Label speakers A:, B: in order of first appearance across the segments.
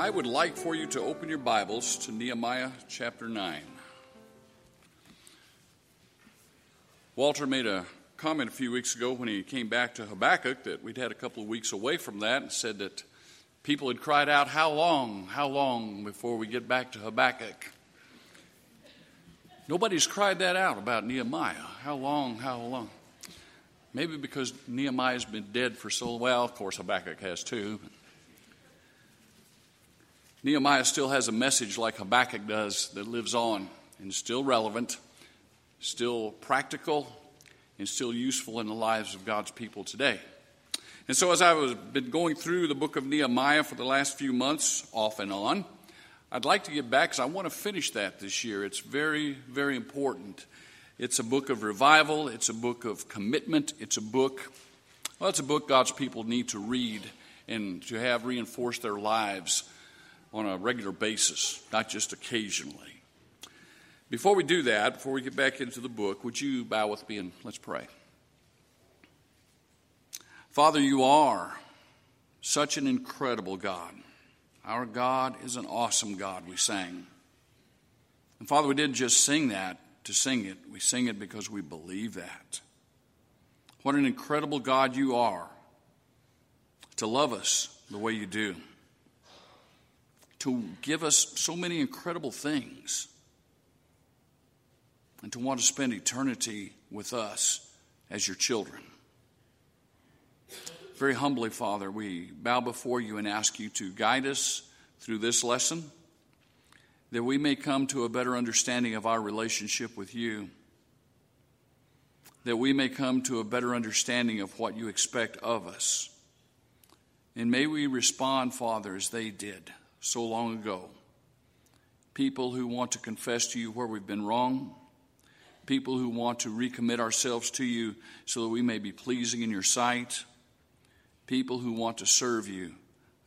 A: I would like for you to open your Bibles to Nehemiah chapter 9. Walter made a comment a few weeks ago when he came back to Habakkuk that we'd had a couple of weeks away from that and said that people had cried out, How long, how long before we get back to Habakkuk? Nobody's cried that out about Nehemiah. How long, how long? Maybe because Nehemiah's been dead for so well, of course, Habakkuk has too. Nehemiah still has a message like Habakkuk does that lives on and still relevant, still practical, and still useful in the lives of God's people today. And so, as I was been going through the book of Nehemiah for the last few months, off and on, I'd like to get back because I want to finish that this year. It's very, very important. It's a book of revival. It's a book of commitment. It's a book, well, it's a book God's people need to read and to have reinforce their lives on a regular basis, not just occasionally. Before we do that, before we get back into the book, would you bow with me and let's pray? Father, you are such an incredible God. Our God is an awesome God, we sang. And Father, we didn't just sing that to sing it, we sing it because we believe that. What an incredible God you are to love us the way you do to give us so many incredible things and to want to spend eternity with us as your children. Very humbly, Father, we bow before you and ask you to guide us through this lesson that we may come to a better understanding of our relationship with you, that we may come to a better understanding of what you expect of us. And may we respond, Father, as they did so long ago. People who want to confess to you where we've been wrong. People who want to recommit ourselves to you so that we may be pleasing in your sight. People who want to serve you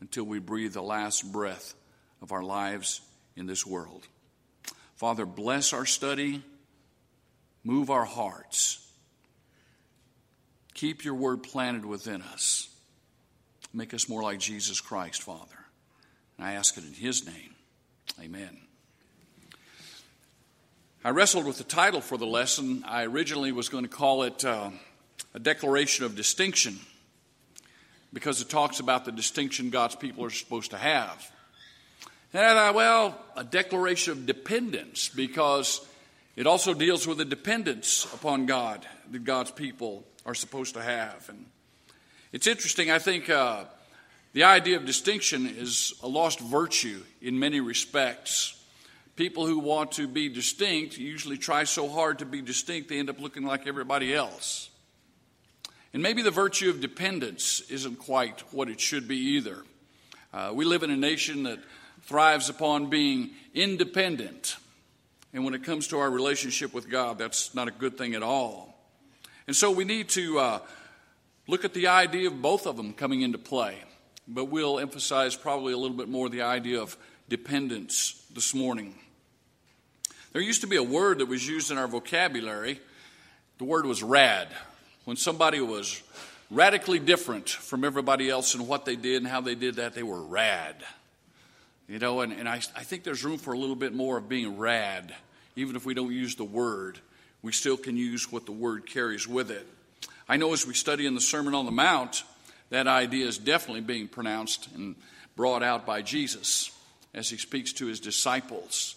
A: until we breathe the last breath of our lives in this world. Father, bless our study, move our hearts. Keep your word planted within us. Make us more like Jesus Christ, Father. And I ask it in His name. Amen. I wrestled with the title for the lesson. I originally was going to call it uh, A Declaration of Distinction because it talks about the distinction God's people are supposed to have. And I thought, well, a declaration of dependence because it also deals with the dependence upon God that God's people are supposed to have. And it's interesting, I think. Uh, the idea of distinction is a lost virtue in many respects. People who want to be distinct usually try so hard to be distinct they end up looking like everybody else. And maybe the virtue of dependence isn't quite what it should be either. Uh, we live in a nation that thrives upon being independent. And when it comes to our relationship with God, that's not a good thing at all. And so we need to uh, look at the idea of both of them coming into play but we'll emphasize probably a little bit more the idea of dependence this morning. There used to be a word that was used in our vocabulary. The word was rad. When somebody was radically different from everybody else in what they did and how they did that, they were rad. You know, and, and I, I think there's room for a little bit more of being rad. Even if we don't use the word, we still can use what the word carries with it. I know as we study in the Sermon on the Mount, that idea is definitely being pronounced and brought out by Jesus as he speaks to his disciples.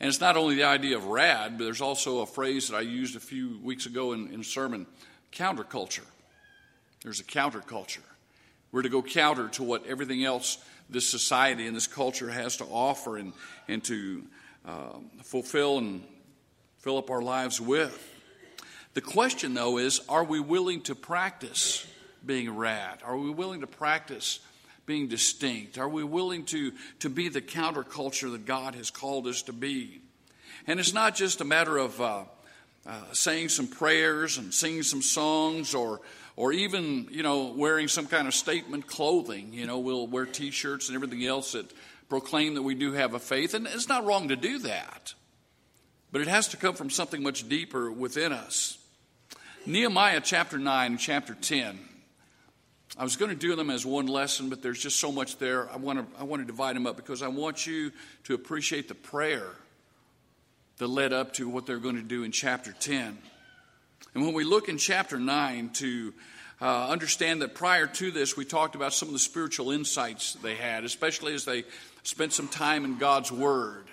A: And it's not only the idea of rad, but there's also a phrase that I used a few weeks ago in, in sermon counterculture. There's a counterculture. We're to go counter to what everything else this society and this culture has to offer and, and to uh, fulfill and fill up our lives with. The question, though, is are we willing to practice being rad? Are we willing to practice being distinct? Are we willing to, to be the counterculture that God has called us to be? And it's not just a matter of uh, uh, saying some prayers and singing some songs or or even you know wearing some kind of statement clothing you know we'll wear t-shirts and everything else that proclaim that we do have a faith and it's not wrong to do that but it has to come from something much deeper within us nehemiah chapter 9 and chapter 10 I was going to do them as one lesson, but there's just so much there. I want to, I want to divide them up because I want you to appreciate the prayer that led up to what they're going to do in chapter 10. And when we look in chapter 9 to uh, understand that prior to this, we talked about some of the spiritual insights they had, especially as they spent some time in God's Word.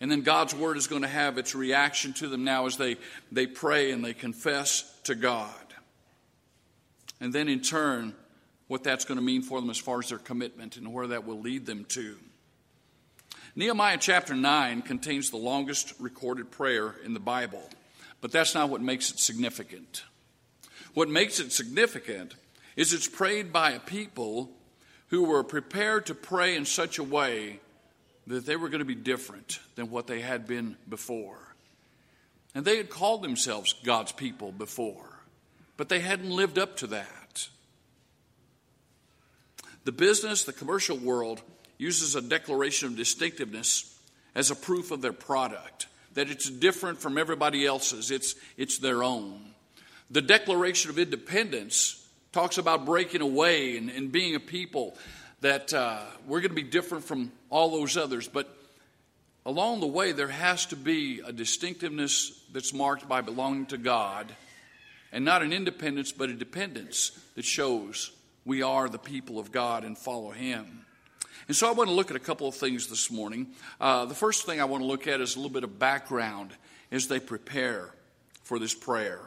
A: And then God's Word is going to have its reaction to them now as they, they pray and they confess to God. And then in turn, what that's going to mean for them as far as their commitment and where that will lead them to. Nehemiah chapter 9 contains the longest recorded prayer in the Bible, but that's not what makes it significant. What makes it significant is it's prayed by a people who were prepared to pray in such a way that they were going to be different than what they had been before. And they had called themselves God's people before, but they hadn't lived up to that. The business, the commercial world, uses a declaration of distinctiveness as a proof of their product, that it's different from everybody else's, it's, it's their own. The Declaration of Independence talks about breaking away and, and being a people that uh, we're going to be different from all those others, but along the way, there has to be a distinctiveness that's marked by belonging to God, and not an independence, but a dependence that shows we are the people of God and follow Him. And so I want to look at a couple of things this morning. Uh, the first thing I want to look at is a little bit of background as they prepare for this prayer.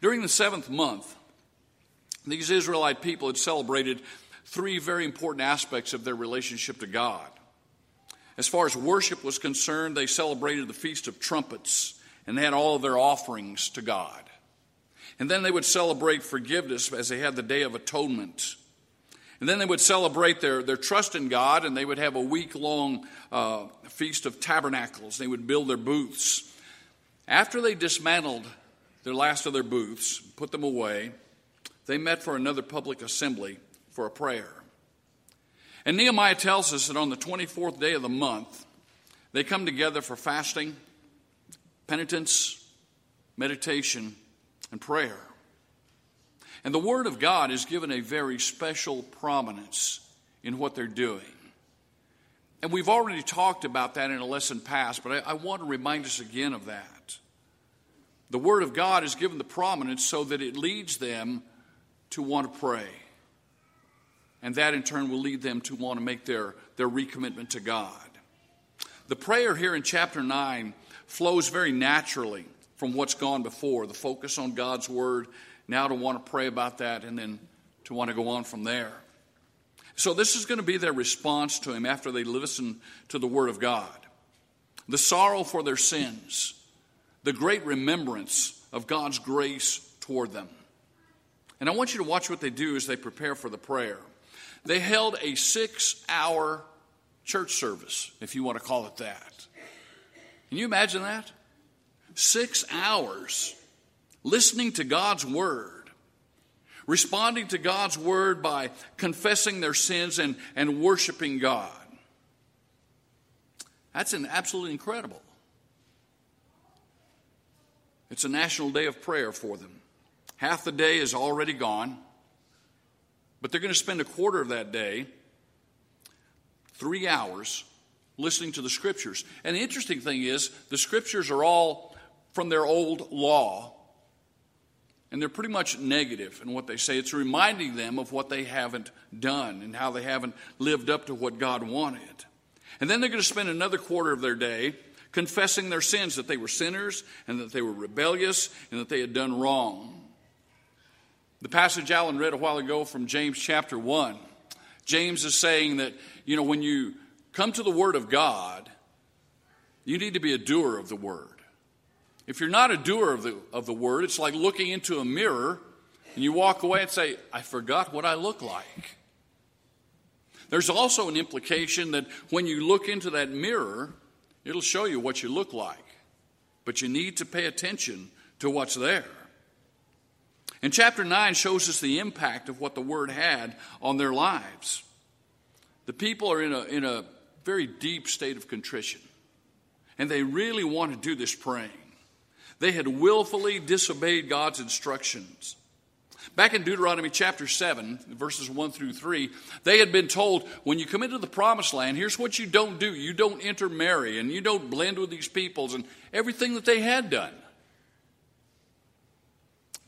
A: During the seventh month, these Israelite people had celebrated three very important aspects of their relationship to God. As far as worship was concerned, they celebrated the Feast of Trumpets and they had all of their offerings to God. And then they would celebrate forgiveness as they had the Day of Atonement. And then they would celebrate their, their trust in God, and they would have a week long uh, Feast of Tabernacles. They would build their booths. After they dismantled their last of their booths, put them away, they met for another public assembly for a prayer. And Nehemiah tells us that on the 24th day of the month, they come together for fasting, penitence, meditation, and prayer. And the Word of God is given a very special prominence in what they're doing. And we've already talked about that in a lesson past, but I, I, want to remind us again of that. The Word of God is given the prominence so that it leads them to want to pray. And that in turn will lead them to want to make their, their recommitment to God. The prayer here in chapter 9 flows very naturally from what's gone before, the focus on God's Word, now to want to pray about that and then to want to go on from there. So, this is going to be their response to Him after they listen to the Word of God. The sorrow for their sins, the great remembrance of God's grace toward them. And I want you to watch what they do as they prepare for the prayer. They held a six hour church service, if you want to call it that. Can you imagine that? Six hours listening to God's Word, responding to God's Word by confessing their sins and, and worshiping God. That's an absolutely incredible. It's a national day of prayer for them. Half the day is already gone, but they're going to spend a quarter of that day, three hours, listening to the scriptures. And the interesting thing is, the scriptures are all from their old law, and they're pretty much negative in what they say. It's reminding them of what they haven't done and how they haven't lived up to what God wanted. And then they're going to spend another quarter of their day confessing their sins that they were sinners and that they were rebellious and that they had done wrong. The passage Alan read a while ago from James chapter 1, James is saying that, you know, when you come to the Word of God, you need to be a doer of the Word. If you're not a doer of the, of the word, it's like looking into a mirror and you walk away and say, I forgot what I look like. There's also an implication that when you look into that mirror, it'll show you what you look like. But you need to pay attention to what's there. And chapter 9 shows us the impact of what the word had on their lives. The people are in a, in a very deep state of contrition, and they really want to do this praying. They had willfully disobeyed God's instructions. Back in Deuteronomy chapter 7, verses 1 through 3, they had been told when you come into the promised land, here's what you don't do. You don't intermarry and you don't blend with these peoples and everything that they had done.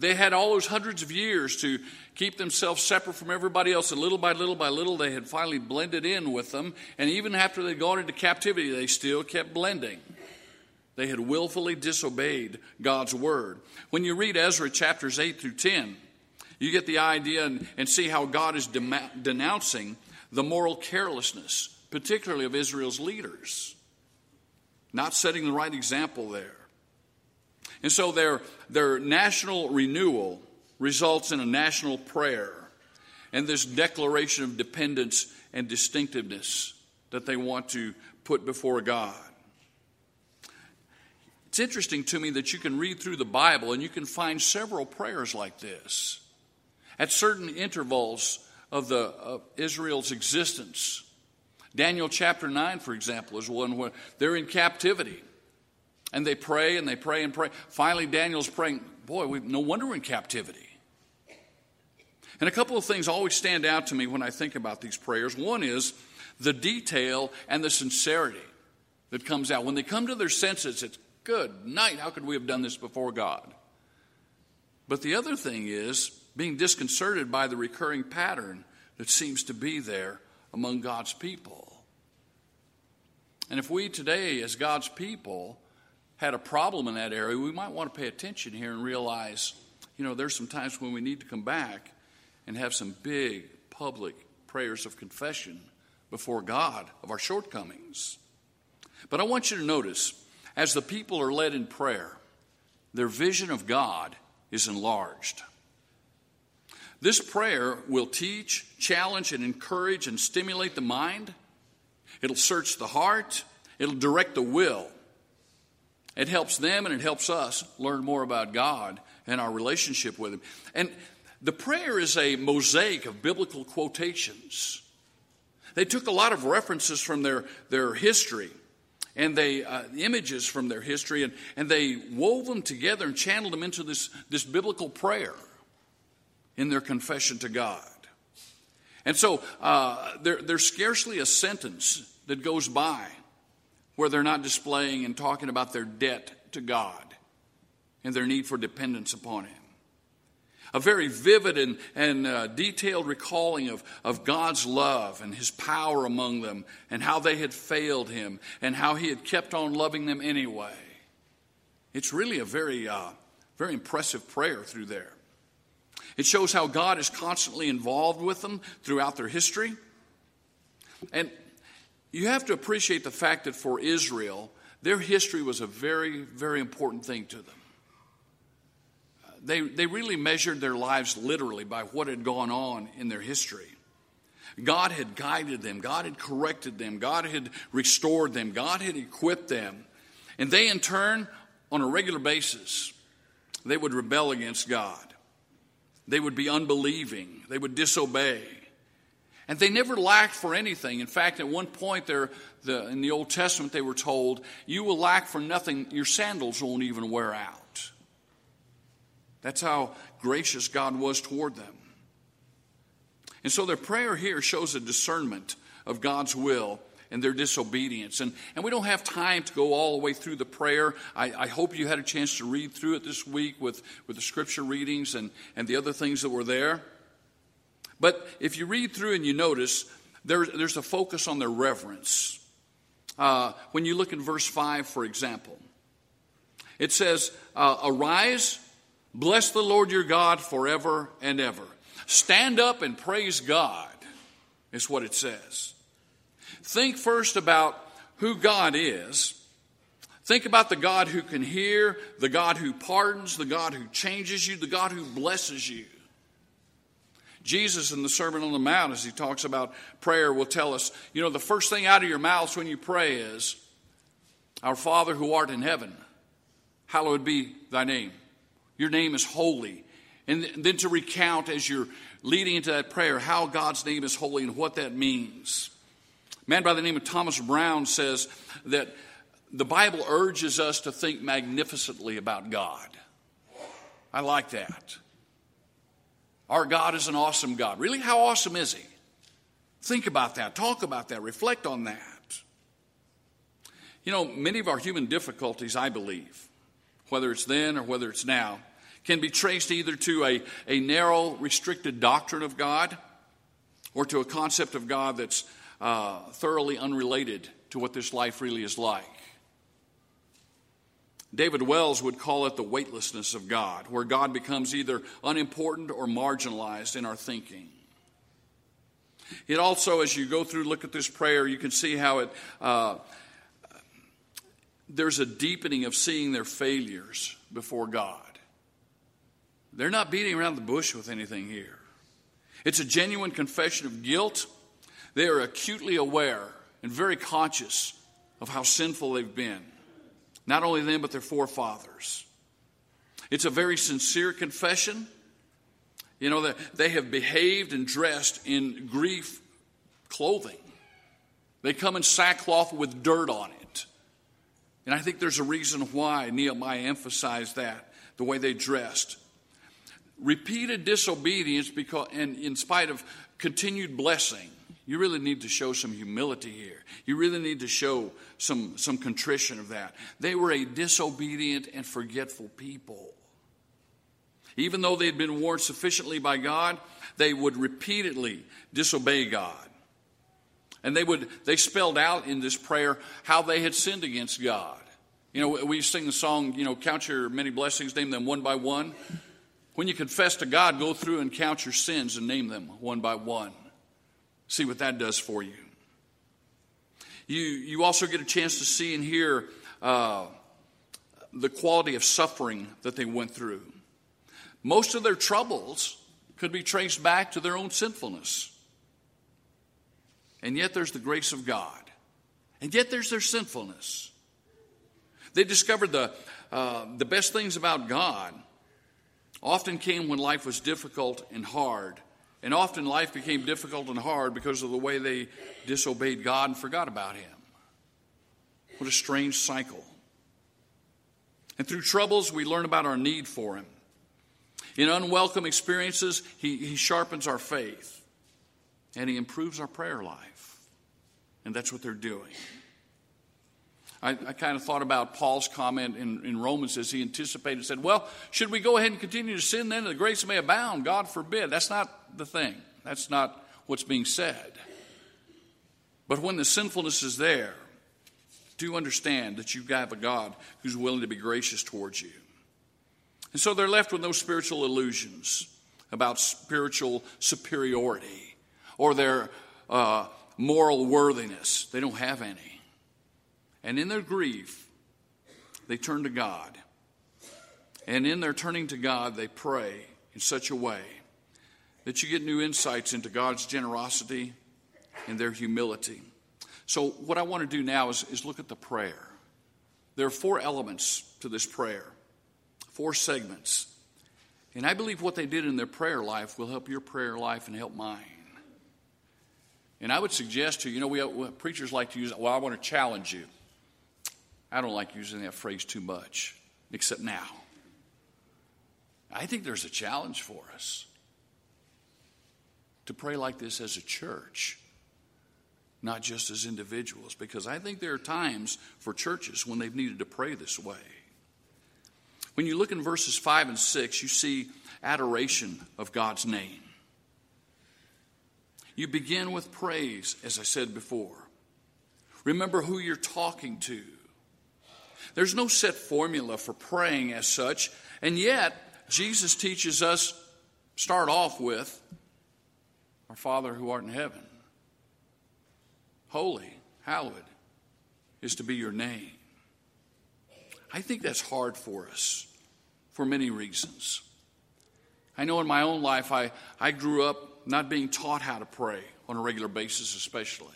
A: They had all those hundreds of years to keep themselves separate from everybody else, and little by little by little, they had finally blended in with them. And even after they'd gone into captivity, they still kept blending. They had willfully disobeyed God's word. When you read Ezra chapters 8 through 10, you get the idea and, and see how God is denouncing the moral carelessness, particularly of Israel's leaders, not setting the right example there. And so their, their national renewal results in a national prayer and this declaration of dependence and distinctiveness that they want to put before God. It's interesting to me that you can read through the Bible and you can find several prayers like this at certain intervals of the of Israel's existence. Daniel chapter 9, for example, is one where they're in captivity. And they pray and they pray and pray. Finally, Daniel's praying, Boy, we, no wonder we're in captivity. And a couple of things always stand out to me when I think about these prayers. One is the detail and the sincerity that comes out. When they come to their senses, it's good night. How could we have done this before God? But the other thing is being disconcerted by the recurring pattern that seems to be there among God's people. And if we today, as God's people, had a problem in that area, we might want to pay attention here and realize, you know, there's some times when we need to come back and have some big public prayers of confession before God of our shortcomings. But I want you to notice, as the people are led in prayer, their vision of God is enlarged. This prayer will teach, challenge, and encourage and stimulate the mind. It'll search the heart. It'll direct the will. It helps them and it helps us learn more about God and our relationship with Him. And the prayer is a mosaic of biblical quotations. They took a lot of references from their, their history and they uh, images from their history and, and they wove them together and channeled them into this, this biblical prayer in their confession to God. And so uh, there, there's scarcely a sentence that goes by where they're not displaying and talking about their debt to God and their need for dependence upon Him. A very vivid and, and uh, detailed recalling of, of God's love and His power among them and how they had failed Him and how He had kept on loving them anyway. It's really a very, uh, very impressive prayer through there. It shows how God is constantly involved with them throughout their history. And you have to appreciate the fact that for Israel, their history was a very, very important thing to them. They, they really measured their lives literally by what had gone on in their history. God had guided them, God had corrected them, God had restored them, God had equipped them. And they, in turn, on a regular basis, they would rebel against God. They would be unbelieving, they would disobey. And they never lacked for anything. In fact, at one point there, the, in the Old Testament, they were told, You will lack for nothing, your sandals won't even wear out. That's how gracious God was toward them. And so their prayer here shows a discernment of God's will and their disobedience. And, and we don't have time to go all the way through the prayer. I, I, hope you had a chance to read through it this week with, with the scripture readings and, and the other things that were there. But if you read through and you notice, there, there's a focus on their reverence. Uh, when you look in verse 5, for example, it says, uh, Arise, bless the Lord your God forever and ever. Stand up and praise God, is what it says. Think first about who God is. Think about the God who can hear, the God who pardons, the God who changes you, the God who blesses you. Jesus in the Sermon on the Mount, as he talks about prayer, will tell us, you know, the first thing out of your mouths when you pray is, Our Father who art in heaven, hallowed be thy name. Your name is holy. And then to recount as you're leading into that prayer how God's name is holy and what that means. A man by the name of Thomas Brown says that the Bible urges us to think magnificently about God. I like that. Our God is an awesome God. Really, how awesome is He? Think about that, talk about that, reflect on that. You know, many of our human difficulties, I believe, whether it's then or whether it's now, can be traced either to a, a narrow, restricted doctrine of God or to a concept of God that's uh, thoroughly unrelated to what this life really is like. David Wells would call it the weightlessness of God, where God becomes either unimportant or marginalized in our thinking. It also, as you go through, look at this prayer, you can see how it, uh, there's a deepening of seeing their failures before God. They're not beating around the bush with anything here. It's a genuine confession of guilt. They are acutely aware and very conscious of how sinful they've been. Not only them, but their forefathers. It's a very sincere confession. You know, they have behaved and dressed in grief clothing. They come in sackcloth with dirt on it. And I think there's a reason why Nehemiah emphasized that, the way they dressed. Repeated disobedience, because, and in spite of continued blessing, you really need to show some humility here. You really need to show some, some contrition of that. They were a disobedient and forgetful people. Even though they had been warned sufficiently by God, they would repeatedly disobey God. And they would they spelled out in this prayer how they had sinned against God. You know, we sing the song, you know, count your many blessings, name them one by one. When you confess to God, go through and count your sins and name them one by one. See what that does for you. You, you also get a chance to see and hear uh, the quality of suffering that they went through. Most of their troubles could be traced back to their own sinfulness. And yet there's the grace of God. And yet there's their sinfulness. They discovered the, uh, the best things about God often came when life was difficult and hard. And often life became difficult and hard because of the way they disobeyed God and forgot about Him. What a strange cycle. And through troubles, we learn about our need for Him. In unwelcome experiences, He, he sharpens our faith and He improves our prayer life. And that's what they're doing. I, I kind of thought about Paul's comment in, in Romans as he anticipated, said, Well, should we go ahead and continue to sin then? The grace may abound. God forbid. That's not the thing. That's not what's being said. But when the sinfulness is there, do understand that you have a God who's willing to be gracious towards you. And so they're left with no spiritual illusions about spiritual superiority or their uh, moral worthiness. They don't have any. And in their grief, they turn to God. And in their turning to God, they pray in such a way that you get new insights into God's generosity and their humility. So, what I want to do now is, is look at the prayer. There are four elements to this prayer, four segments. And I believe what they did in their prayer life will help your prayer life and help mine. And I would suggest to you, you know, we, uh, preachers like to use, well, I want to challenge you. I don't like using that phrase too much, except now. I think there's a challenge for us to pray like this as a church, not just as individuals, because I think there are times for churches when they've needed to pray this way. When you look in verses 5 and 6, you see adoration of God's name. You begin with praise, as I said before. Remember who you're talking to. There's no set formula for praying as such, and yet Jesus teaches us start off with our Father who art in heaven. Holy, hallowed is to be your name. I think that's hard for us for many reasons. I know in my own life, I, I grew up not being taught how to pray on a regular basis, especially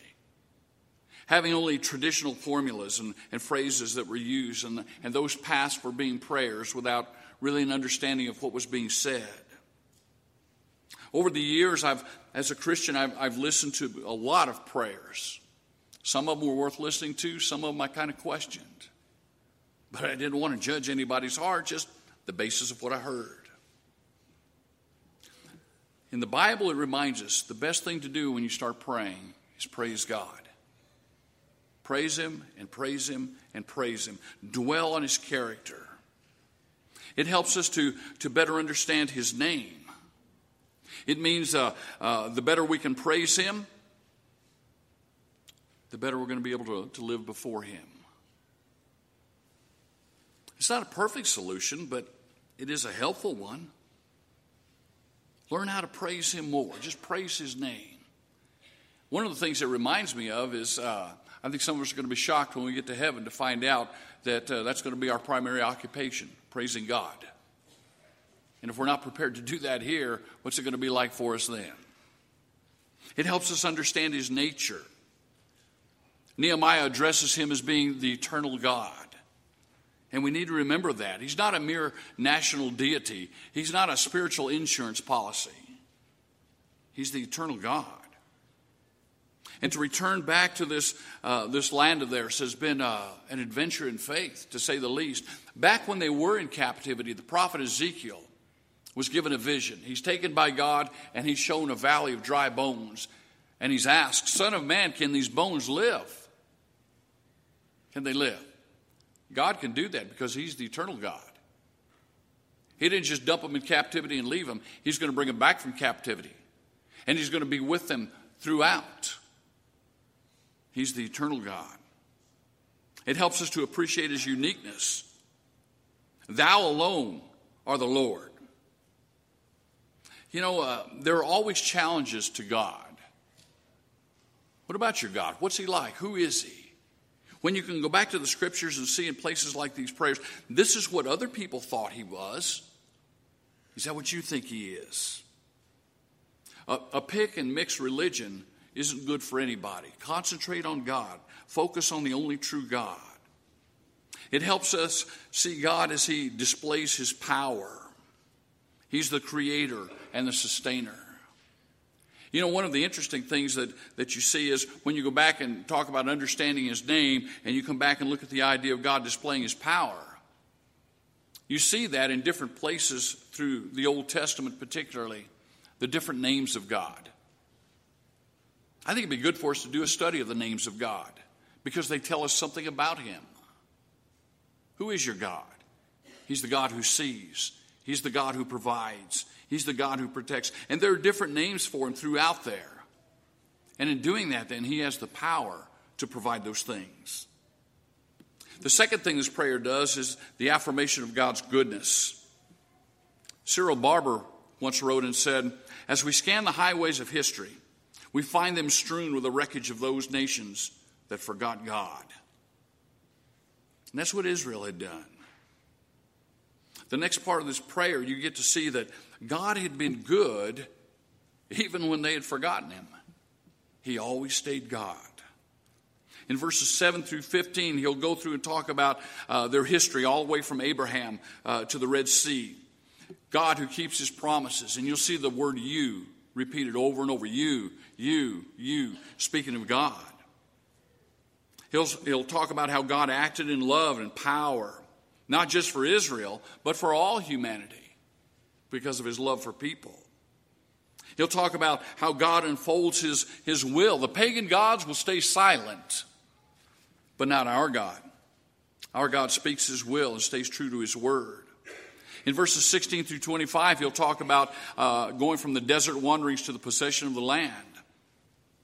A: having only traditional formulas and, and phrases that were used, and, and those passed for being prayers without really an understanding of what was being said. Over the years, I've, as a Christian, I've, I've listened to a lot of prayers. Some of them were worth listening to, some of them I kind of questioned. But I didn't want to judge anybody's heart, just the basis of what I heard. In the Bible, it reminds us the best thing to do when you start praying is praise God. Praise Him and praise Him and praise Him. Dwell on His character. It helps us to, to better understand His name. It means uh, uh, the better we can praise Him, the better we're going to be able to, to live before Him. It's not a perfect solution, but it is a helpful one. Learn how to praise Him more. Just praise His name. One of the things it reminds me of is uh, I think some of us are going to be shocked when we get to heaven to find out that uh, that's going to be our primary occupation, praising God. And if we're not prepared to do that here, what's it going to be like for us then? It helps us understand His nature. Nehemiah addresses Him as being the eternal God. And we need to remember that. He's not a mere national deity, He's not a spiritual insurance policy. He's the eternal God. And to return back to this, uh, this land of theirs has been uh, an adventure in faith, to say the least. Back when they were in captivity, the prophet Ezekiel was given a vision. He's taken by God and he's shown a valley of dry bones. And he's asked, Son of man, can these bones live? Can they live? God can do that because He's the eternal God. He didn't just dump them in captivity and leave them, He's going to bring them back from captivity. And He's going to be with them throughout. He's the eternal God. It helps us to appreciate His uniqueness. Thou alone are the Lord. You know, uh, there are always challenges to God. What about your God? What's He like? Who is He? When you can go back to the scriptures and see in places like these prayers, this is what other people thought he was. Is that what you think he is? A, a pick and mix religion isn't good for anybody. Concentrate on God, focus on the only true God. It helps us see God as he displays his power. He's the creator and the sustainer. You know, one of the interesting things that, that you see is when you go back and talk about understanding his name and you come back and look at the idea of God displaying his power, you see that in different places through the Old Testament, particularly the different names of God. I think it'd be good for us to do a study of the names of God because they tell us something about him. Who is your God? He's the God who sees, He's the God who provides, He's the God who protects. And there are different names for him throughout there. And in doing that, then, he has the power to provide those things. The second thing this prayer does is the affirmation of God's goodness. Cyril Barber once wrote and said, As we scan the highways of history, we find them strewn with the wreckage of those nations that forgot God. And that's what Israel had done. The next part of this prayer, you get to see that God had been good even when they had forgotten him. He always stayed God. In verses 7 through 15, he'll go through and talk about uh, their history all the way from Abraham uh, to the Red Sea. God who keeps his promises. And you'll see the word you repeated over and over. You, you, you, speaking of God. He'll, he'll talk about how God acted in love and power, not just for Israel, but for all humanity because of his love for people. He'll talk about how God unfolds his, his will. The pagan gods will stay silent, but not our God. Our God speaks his will and stays true to his word. In verses 16 through 25, he'll talk about uh, going from the desert wanderings to the possession of the land.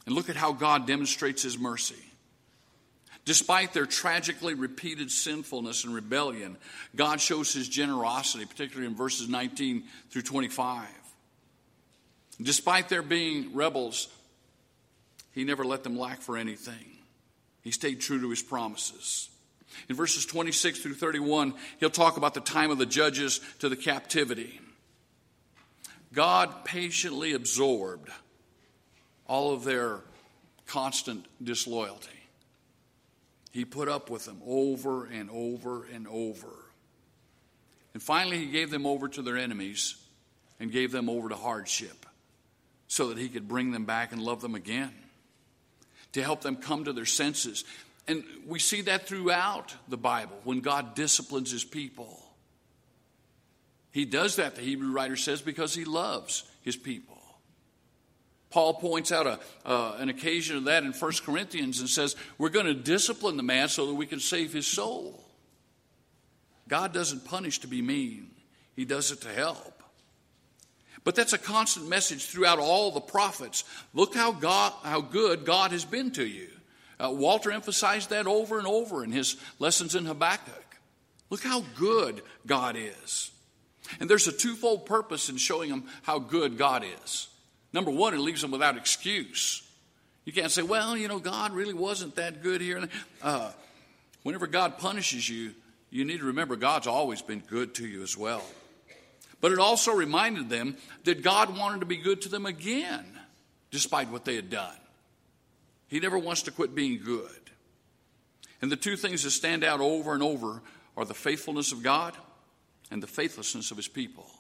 A: And look at how God demonstrates his mercy. Despite their tragically repeated sinfulness and rebellion, God shows his generosity, particularly in verses 19 through 25. Despite their being rebels, he never let them lack for anything. He stayed true to his promises. In verses 26 through 31, he'll talk about the time of the judges to the captivity. God patiently absorbed all of their constant disloyalty. He put up with them over and over and over. And finally, he gave them over to their enemies and gave them over to hardship so that he could bring them back and love them again, to help them come to their senses. And we see that throughout the Bible when God disciplines his people. He does that, the Hebrew writer says, because he loves his people. Paul points out a, uh, an occasion of that in 1 Corinthians and says, We're going to discipline the man so that we can save his soul. God doesn't punish to be mean, He does it to help. But that's a constant message throughout all the prophets. Look how, God, how good God has been to you. Uh, Walter emphasized that over and over in his lessons in Habakkuk. Look how good God is. And there's a twofold purpose in showing them how good God is. Number one, it leaves them without excuse. You can't say, well, you know, God really wasn't that good here. Uh, whenever God punishes you, you need to remember God's always been good to you as well. But it also reminded them that God wanted to be good to them again, despite what they had done. He never wants to quit being good. And the two things that stand out over and over are the faithfulness of God and the faithlessness of his people.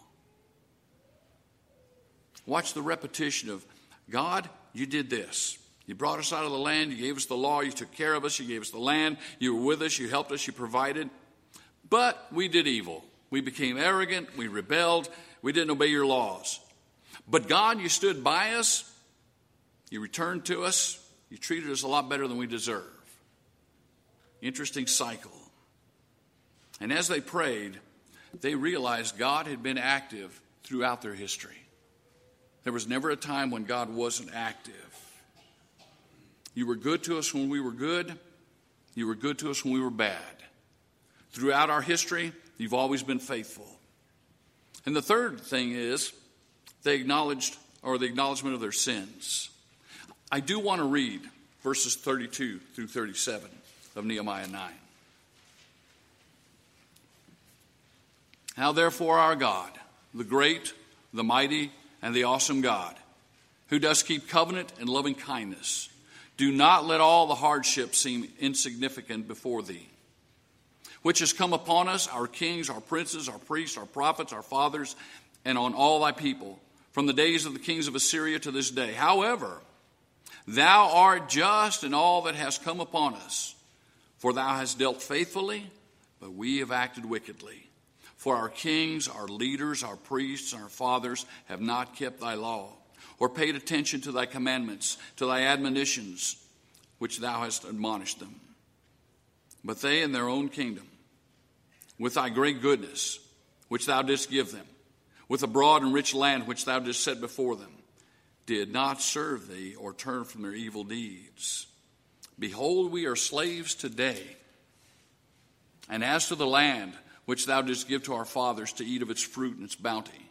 A: Watch the repetition of God, you did this. You brought us out of the land, you gave us the law, you took care of us, you gave us the land, you were with us, you helped us, you provided. But we did evil. We became arrogant, we rebelled, we didn't obey your laws. But God, you stood by us, you returned to us, you treated us a lot better than we deserve. Interesting cycle. And as they prayed, they realized God had been active throughout their history. There was never a time when God wasn't active. You were good to us when we were good, you were good to us when we were bad. Throughout our history, You've always been faithful. And the third thing is they acknowledged, or the acknowledgement of their sins. I do want to read verses 32 through 37 of Nehemiah 9. How therefore our God, the great, the mighty, and the awesome God, who does keep covenant and loving kindness, do not let all the hardships seem insignificant before thee which has come upon us, our kings, our princes, our priests, our prophets, our fathers, and on all thy people, from the days of the kings of Assyria to this day. However, thou art just in all that has come upon us, for thou hast dealt faithfully, but we have acted wickedly. For our kings, our leaders, our priests, and our fathers have not kept thy law, or paid attention to thy commandments, to thy admonitions, which thou hast admonished them. But they in their own kingdom with thy great goodness, which thou didst give them, with a broad and rich land which thou didst set before them, did not serve thee or turn from their evil deeds. Behold, we are slaves today. And as to the land which thou didst give to our fathers to eat of its fruit and its bounty,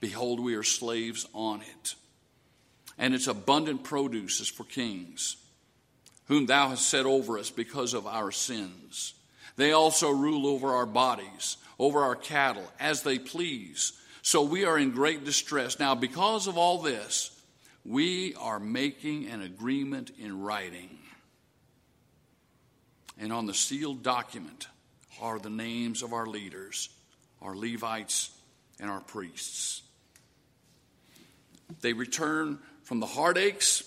A: behold, we are slaves on it. And its abundant produce is for kings, whom thou hast set over us because of our sins. They also rule over our bodies, over our cattle, as they please. So we are in great distress. Now, because of all this, we are making an agreement in writing. And on the sealed document are the names of our leaders, our Levites, and our priests. They return from the heartaches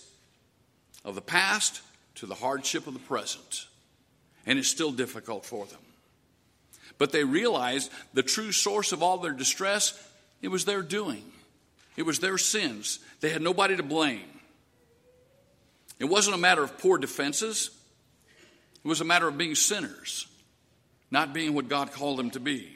A: of the past to the hardship of the present and it's still difficult for them. But they realized the true source of all their distress, it was their doing. It was their sins. They had nobody to blame. It wasn't a matter of poor defenses. It was a matter of being sinners, not being what God called them to be.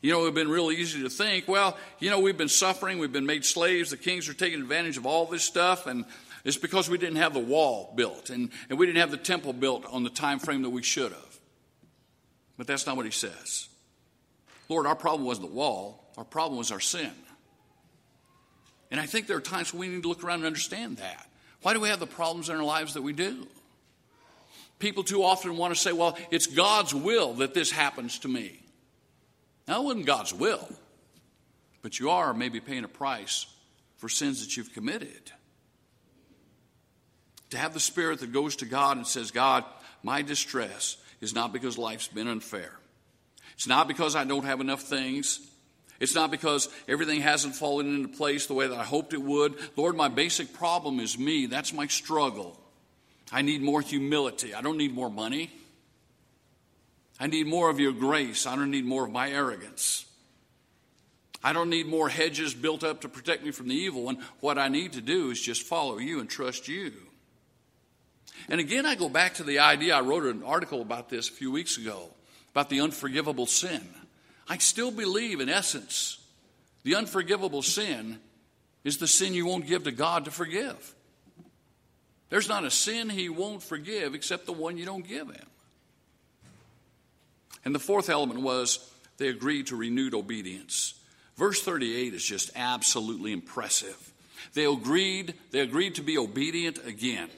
A: You know, it would have been real easy to think, well, you know, we've been suffering, we've been made slaves, the kings are taking advantage of all this stuff, and it's because we didn't have the wall built and, and we didn't have the temple built on the time frame that we should have. But that's not what he says. Lord, our problem wasn't the wall, our problem was our sin. And I think there are times when we need to look around and understand that. Why do we have the problems in our lives that we do? People too often want to say, well, it's God's will that this happens to me. Now, it wasn't God's will, but you are maybe paying a price for sins that you've committed to have the spirit that goes to God and says, God, my distress is not because life's been unfair. It's not because I don't have enough things. It's not because everything hasn't fallen into place the way that I hoped it would. Lord, my basic problem is me. That's my struggle. I need more humility. I don't need more money. I need more of your grace. I don't need more of my arrogance. I don't need more hedges built up to protect me from the evil one. What I need to do is just follow you and trust you. And again, I go back to the idea I wrote an article about this a few weeks ago about the unforgivable sin. I still believe, in essence, the unforgivable sin is the sin you won't give to God to forgive. There's not a sin He won't forgive except the one you don't give Him. And the fourth element was they agreed to renewed obedience. Verse 38 is just absolutely impressive. They agreed, they agreed to be obedient again.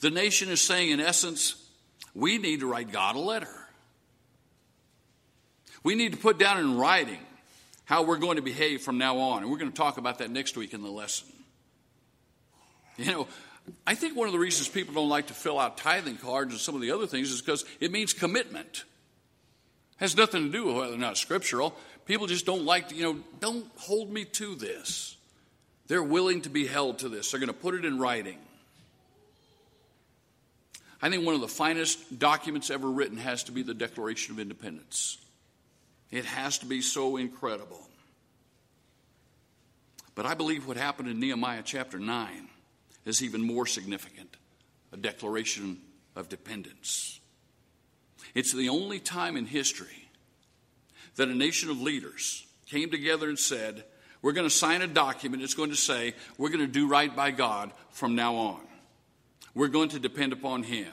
A: The nation is saying, in essence, we need to write God a letter. We need to put down in writing how we're going to behave from now on. And we're going to talk about that next week in the lesson. You know, I think one of the reasons people don't like to fill out tithing cards and some of the other things is because it means commitment. It has nothing to do with whether or not it's scriptural. People just don't like to, you know, don't hold me to this. They're willing to be held to this. They're going to put it in writing. I think one of the finest documents ever written has to be the Declaration of Independence. It has to be so incredible. But I believe what happened in Nehemiah chapter 9 is even more significant a declaration of dependence. It's the only time in history that a nation of leaders came together and said, We're going to sign a document. It's going to say, We're going to do right by God from now on. We're going to depend upon Him.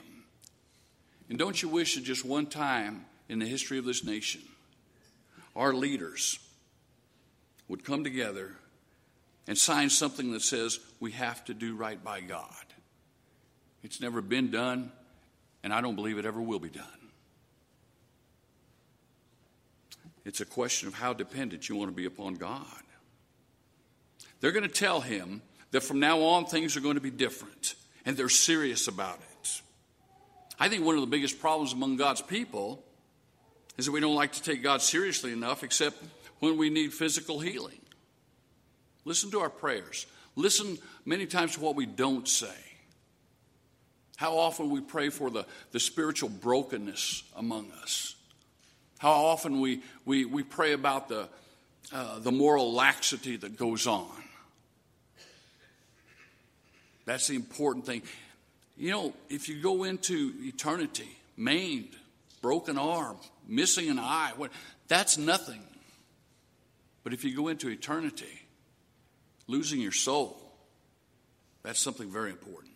A: And don't you wish that just one time in the history of this nation, our leaders would come together and sign something that says we have to do right by God? It's never been done, and I don't believe it ever will be done. It's a question of how dependent you want to be upon God. They're going to tell him that from now on things are going to be different, and they're serious about it. I think one of the biggest problems among God's people is that we don't like to take God seriously enough except when we need physical healing. Listen to our prayers. Listen many times to what we don't say. How often we pray for the, the spiritual brokenness among us. How often we, we, we pray about the, uh, the moral laxity that goes on. That's the important thing. You know, if you go into eternity, maimed, broken arm, missing an eye, what, that's nothing. But if you go into eternity, losing your soul, that's something very important.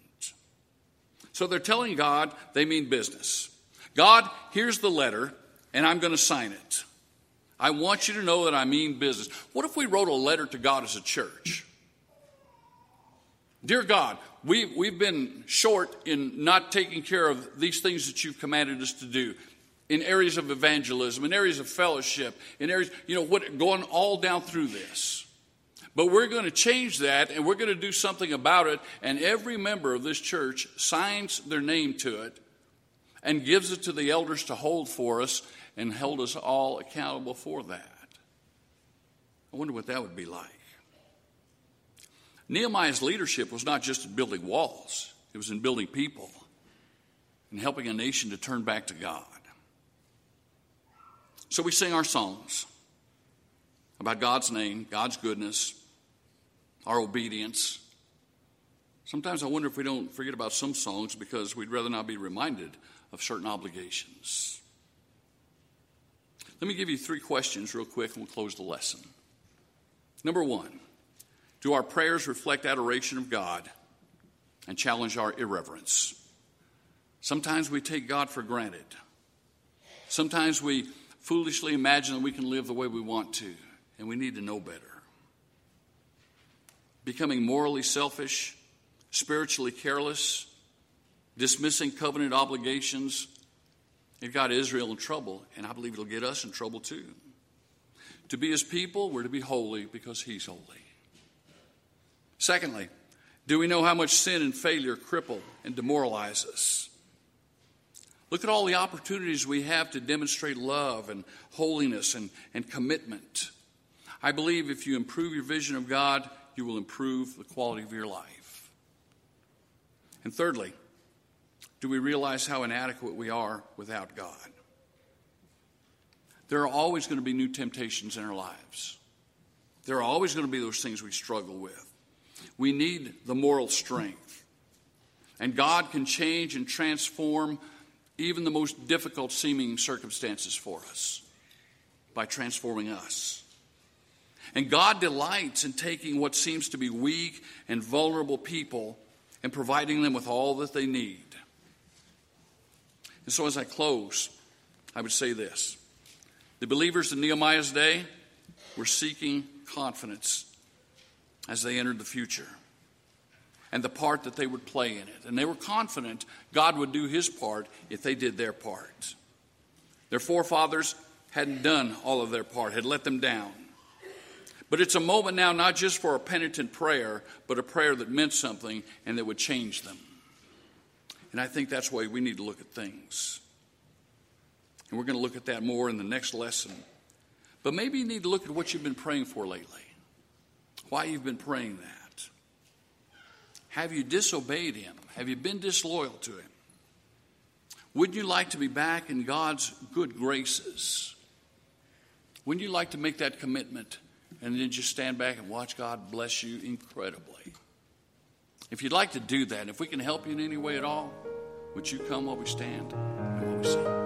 A: So they're telling God they mean business. God, here's the letter, and I'm going to sign it. I want you to know that I mean business. What if we wrote a letter to God as a church? Dear God, we, we've been short in not taking care of these things that you've commanded us to do in areas of evangelism, in areas of fellowship, in areas, you know, what going all down through this. But we're going to change that and we're going to do something about it. And every member of this church signs their name to it and gives it to the elders to hold for us and held us all accountable for that. I wonder what that would be like. Nehemiah's leadership was not just in building walls, it was in building people and helping a nation to turn back to God. So we sing our songs about God's name, God's goodness, our obedience. Sometimes I wonder if we don't forget about some songs because we'd rather not be reminded of certain obligations. Let me give you three questions real quick and we'll close the lesson. Number one, do our prayers reflect adoration of God and challenge our irreverence? Sometimes we take God for granted. Sometimes we foolishly imagine that we can live the way we want to, and we need to know better. Becoming morally selfish, spiritually careless, dismissing covenant obligations, it got Israel in trouble, and I believe it'll get us in trouble too. To be his people, we're to be holy because he's holy. Secondly, do we know how much sin and failure cripple and demoralize us? Look at all the opportunities we have to demonstrate love and holiness and, and commitment. I believe if you improve your vision of God, you will improve the quality of your life. And thirdly, do we realize how inadequate we are without God? There are always going to be new temptations in our lives. There are always going to be those things we struggle with. We need the moral strength. And God can change and transform even the most difficult seeming circumstances for us by transforming us. And God delights in taking what seems to be weak and vulnerable people and providing them with all that they need. And so, as I close, I would say this the believers in Nehemiah's day were seeking confidence as they entered the future and the part that they would play in it. And they were confident God would do his part if they did their part. Their forefathers hadn't done all of their part, had let them down. But it's a moment now not just for a penitent prayer, but a prayer that meant something and that would change them. And I think that's the way we need to look at things. And we're going to look at that more in the next lesson. But maybe you need to look at what you've been praying for lately, why you've been praying that. Have you disobeyed Him? Have you been disloyal to Him? Wouldn't you like to be back in God's good graces? Wouldn't you like to make that commitment and then just stand back and watch God bless you incredibly? If you'd like to do that, if we can help you in any way at all, would you come while we stand and while we sing?